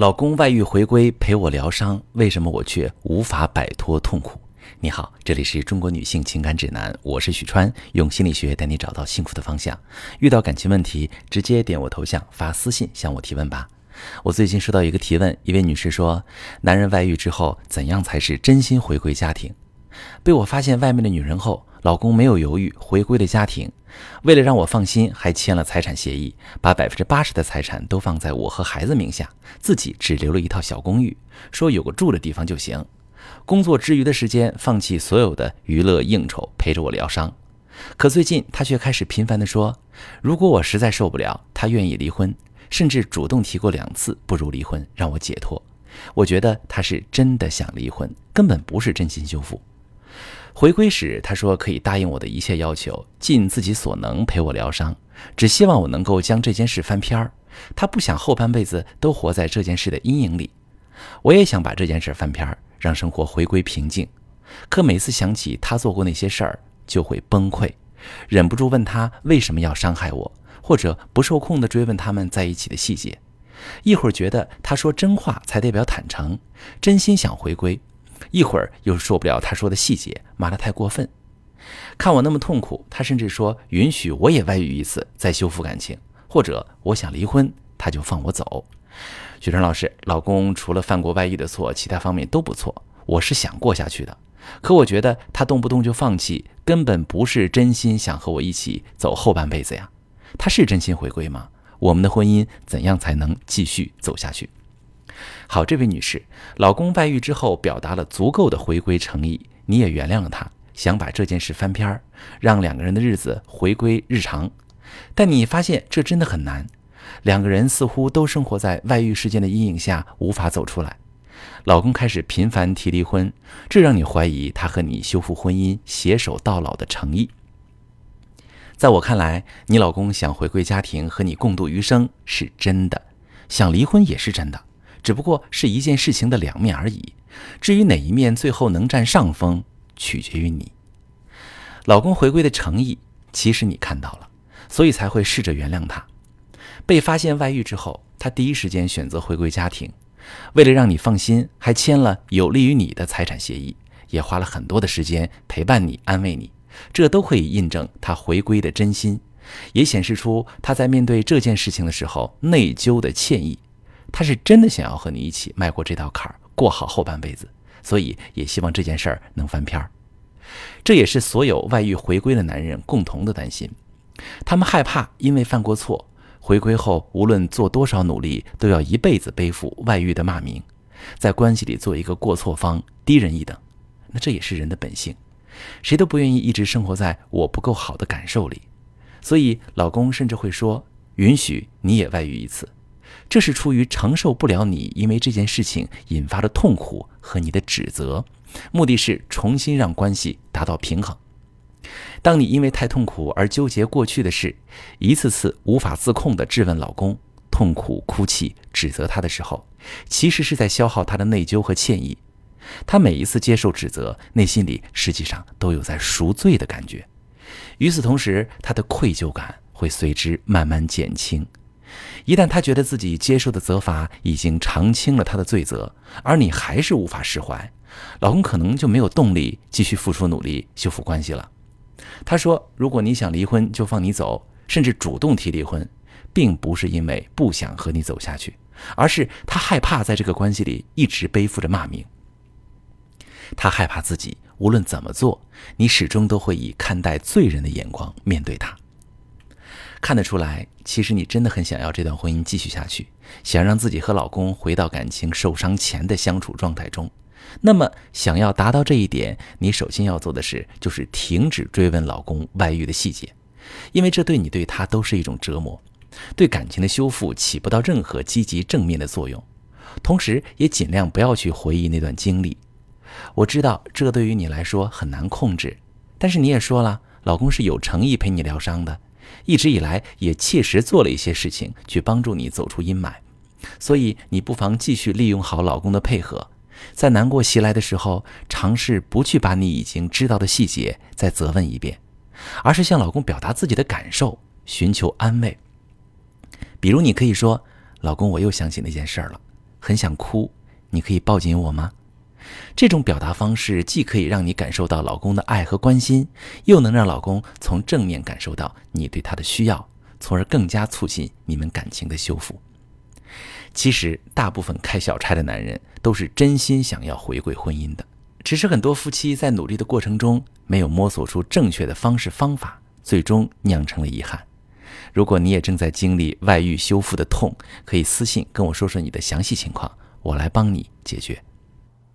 老公外遇回归陪我疗伤，为什么我却无法摆脱痛苦？你好，这里是中国女性情感指南，我是许川，用心理学带你找到幸福的方向。遇到感情问题，直接点我头像发私信向我提问吧。我最近收到一个提问，一位女士说，男人外遇之后，怎样才是真心回归家庭？被我发现外面的女人后。老公没有犹豫，回归了家庭。为了让我放心，还签了财产协议，把百分之八十的财产都放在我和孩子名下，自己只留了一套小公寓，说有个住的地方就行。工作之余的时间，放弃所有的娱乐应酬，陪着我疗伤。可最近他却开始频繁地说，如果我实在受不了，他愿意离婚，甚至主动提过两次，不如离婚，让我解脱。我觉得他是真的想离婚，根本不是真心修复。回归时，他说可以答应我的一切要求，尽自己所能陪我疗伤，只希望我能够将这件事翻篇儿。他不想后半辈子都活在这件事的阴影里。我也想把这件事翻篇儿，让生活回归平静。可每次想起他做过那些事儿，就会崩溃，忍不住问他为什么要伤害我，或者不受控地追问他们在一起的细节。一会儿觉得他说真话才代表坦诚，真心想回归。一会儿又受不了他说的细节，骂得太过分。看我那么痛苦，他甚至说允许我也外遇一次，再修复感情，或者我想离婚，他就放我走。雪晨老师，老公除了犯过外遇的错，其他方面都不错。我是想过下去的，可我觉得他动不动就放弃，根本不是真心想和我一起走后半辈子呀。他是真心回归吗？我们的婚姻怎样才能继续走下去？好，这位女士，老公外遇之后表达了足够的回归诚意，你也原谅了他，想把这件事翻篇儿，让两个人的日子回归日常。但你发现这真的很难，两个人似乎都生活在外遇事件的阴影下，无法走出来。老公开始频繁提离婚，这让你怀疑他和你修复婚姻、携手到老的诚意。在我看来，你老公想回归家庭和你共度余生是真的，想离婚也是真的。只不过是一件事情的两面而已，至于哪一面最后能占上风，取决于你。老公回归的诚意，其实你看到了，所以才会试着原谅他。被发现外遇之后，他第一时间选择回归家庭，为了让你放心，还签了有利于你的财产协议，也花了很多的时间陪伴你、安慰你，这都可以印证他回归的真心，也显示出他在面对这件事情的时候内疚的歉意。他是真的想要和你一起迈过这道坎儿，过好后半辈子，所以也希望这件事儿能翻篇儿。这也是所有外遇回归的男人共同的担心，他们害怕因为犯过错，回归后无论做多少努力，都要一辈子背负外遇的骂名，在关系里做一个过错方，低人一等。那这也是人的本性，谁都不愿意一直生活在我不够好的感受里，所以老公甚至会说，允许你也外遇一次。这是出于承受不了你因为这件事情引发的痛苦和你的指责，目的是重新让关系达到平衡。当你因为太痛苦而纠结过去的事，一次次无法自控地质问老公，痛苦哭泣指责他的时候，其实是在消耗他的内疚和歉意。他每一次接受指责，内心里实际上都有在赎罪的感觉。与此同时，他的愧疚感会随之慢慢减轻。一旦他觉得自己接受的责罚已经偿清了他的罪责，而你还是无法释怀，老公可能就没有动力继续付出努力修复关系了。他说：“如果你想离婚，就放你走，甚至主动提离婚，并不是因为不想和你走下去，而是他害怕在这个关系里一直背负着骂名。他害怕自己无论怎么做，你始终都会以看待罪人的眼光面对他。”看得出来，其实你真的很想要这段婚姻继续下去，想让自己和老公回到感情受伤前的相处状态中。那么，想要达到这一点，你首先要做的事就是停止追问老公外遇的细节，因为这对你对他都是一种折磨，对感情的修复起不到任何积极正面的作用。同时，也尽量不要去回忆那段经历。我知道这对于你来说很难控制，但是你也说了，老公是有诚意陪你疗伤的。一直以来也切实做了一些事情去帮助你走出阴霾，所以你不妨继续利用好老公的配合，在难过袭来的时候，尝试不去把你已经知道的细节再责问一遍，而是向老公表达自己的感受，寻求安慰。比如，你可以说：“老公，我又想起那件事了，很想哭，你可以抱紧我吗？这种表达方式既可以让你感受到老公的爱和关心，又能让老公从正面感受到你对他的需要，从而更加促进你们感情的修复。其实，大部分开小差的男人都是真心想要回归婚姻的，只是很多夫妻在努力的过程中没有摸索出正确的方式方法，最终酿成了遗憾。如果你也正在经历外遇修复的痛，可以私信跟我说说你的详细情况，我来帮你解决。